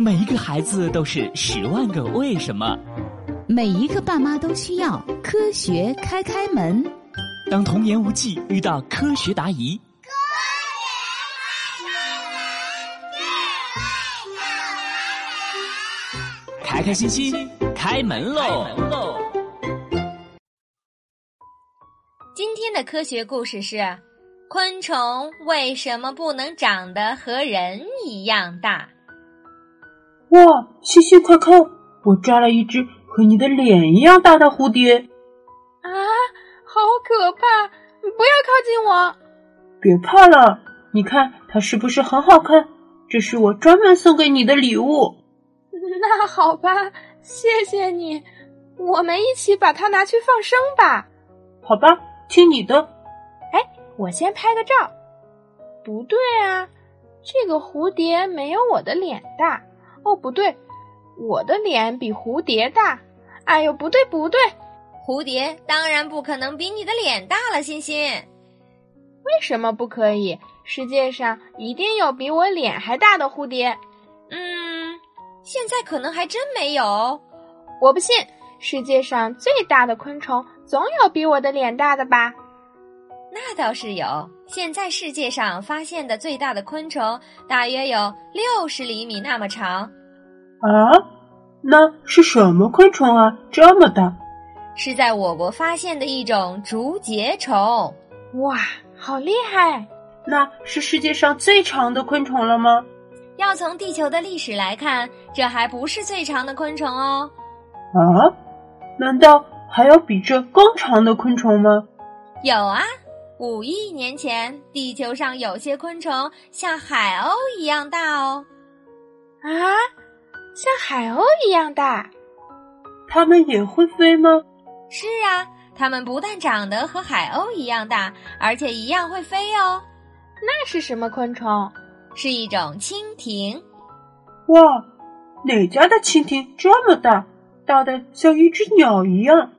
每一个孩子都是十万个为什么，每一个爸妈都需要科学开开门。当童言无忌遇到科学答疑，科学开开心心开门喽！今天的科学故事是：昆虫为什么不能长得和人一样大？哇，西西，快看！我抓了一只和你的脸一样大的蝴蝶。啊，好可怕！不要靠近我！别怕了，你看它是不是很好看？这是我专门送给你的礼物。那好吧，谢谢你。我们一起把它拿去放生吧。好吧，听你的。哎，我先拍个照。不对啊，这个蝴蝶没有我的脸大。哦，不对，我的脸比蝴蝶大。哎呦，不对不对，蝴蝶当然不可能比你的脸大了，欣欣。为什么不可以？世界上一定有比我脸还大的蝴蝶。嗯，现在可能还真没有。我不信，世界上最大的昆虫总有比我的脸大的吧？那倒是有。现在世界上发现的最大的昆虫大约有六十厘米那么长。啊，那是什么昆虫啊？这么大？是在我国发现的一种竹节虫。哇，好厉害！那是世界上最长的昆虫了吗？要从地球的历史来看，这还不是最长的昆虫哦。啊？难道还有比这更长的昆虫吗？有啊。五亿年前，地球上有些昆虫像海鸥一样大哦。啊，像海鸥一样大？它们也会飞吗？是啊，它们不但长得和海鸥一样大，而且一样会飞哦。那是什么昆虫？是一种蜻蜓。哇，哪家的蜻蜓这么大？大的像一只鸟一样。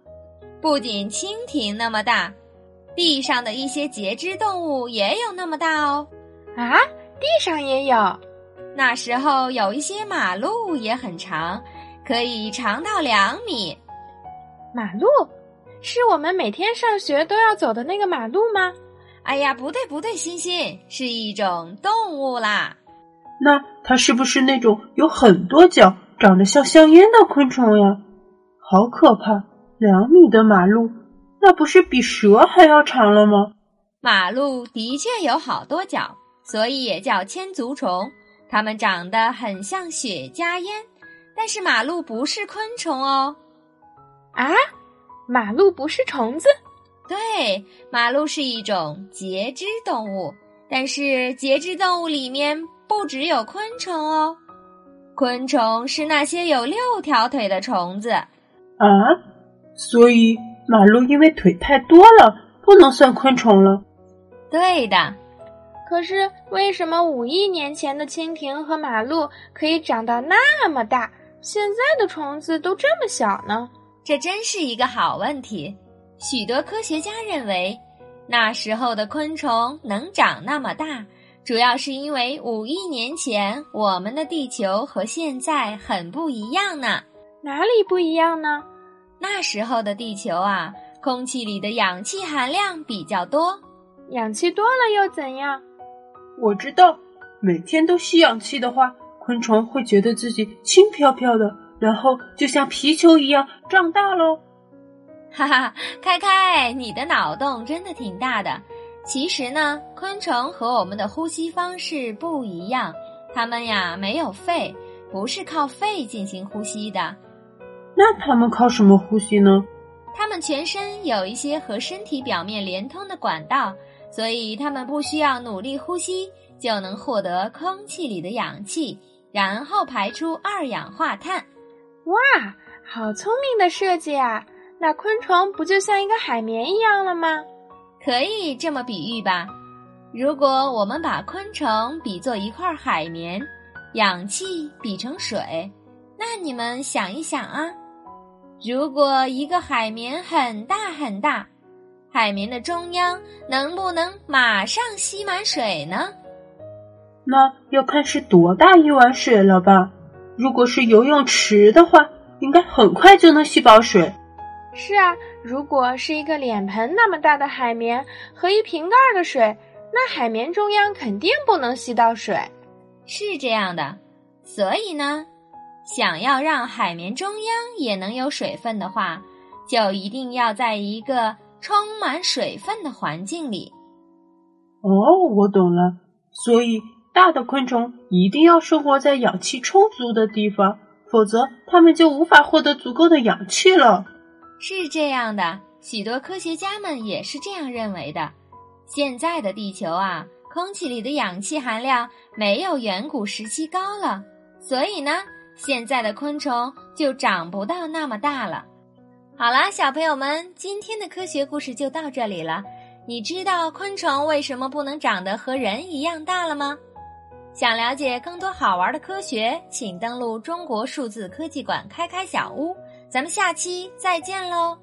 不仅蜻蜓那么大。地上的一些节肢动物也有那么大哦，啊，地上也有。那时候有一些马路也很长，可以长到两米。马路是我们每天上学都要走的那个马路吗？哎呀，不对不对，欣欣是一种动物啦。那它是不是那种有很多脚、长得像香烟的昆虫呀？好可怕！两米的马路。那不是比蛇还要长了吗？马路的确有好多脚，所以也叫千足虫。它们长得很像雪茄烟，但是马路不是昆虫哦。啊，马路不是虫子？对，马路是一种节肢动物，但是节肢动物里面不只有昆虫哦。昆虫是那些有六条腿的虫子。啊，所以。马路因为腿太多了，不能算昆虫了。对的，可是为什么五亿年前的蜻蜓和马路可以长到那么大，现在的虫子都这么小呢？这真是一个好问题。许多科学家认为，那时候的昆虫能长那么大，主要是因为五亿年前我们的地球和现在很不一样呢。哪里不一样呢？那时候的地球啊，空气里的氧气含量比较多。氧气多了又怎样？我知道，每天都吸氧气的话，昆虫会觉得自己轻飘飘的，然后就像皮球一样胀大喽。哈哈，开开，你的脑洞真的挺大的。其实呢，昆虫和我们的呼吸方式不一样，它们呀没有肺，不是靠肺进行呼吸的。那它们靠什么呼吸呢？它们全身有一些和身体表面连通的管道，所以它们不需要努力呼吸就能获得空气里的氧气，然后排出二氧化碳。哇，好聪明的设计啊！那昆虫不就像一个海绵一样了吗？可以这么比喻吧。如果我们把昆虫比作一块海绵，氧气比成水，那你们想一想啊。如果一个海绵很大很大，海绵的中央能不能马上吸满水呢？那要看是多大一碗水了吧？如果是游泳池的话，应该很快就能吸饱水。是啊，如果是一个脸盆那么大的海绵和一瓶盖的水，那海绵中央肯定不能吸到水。是这样的，所以呢，想要让海绵中央也能有水分的话，就一定要在一个充满水分的环境里。哦，我懂了，所以大的昆虫一定要生活在氧气充足的地方，否则它们就无法获得足够的氧气了。是这样的，许多科学家们也是这样认为的。现在的地球啊，空气里的氧气含量没有远古时期高了，所以呢，现在的昆虫就长不到那么大了。好啦，小朋友们，今天的科学故事就到这里了。你知道昆虫为什么不能长得和人一样大了吗？想了解更多好玩的科学，请登录中国数字科技馆开开小屋。咱们下期再见喽！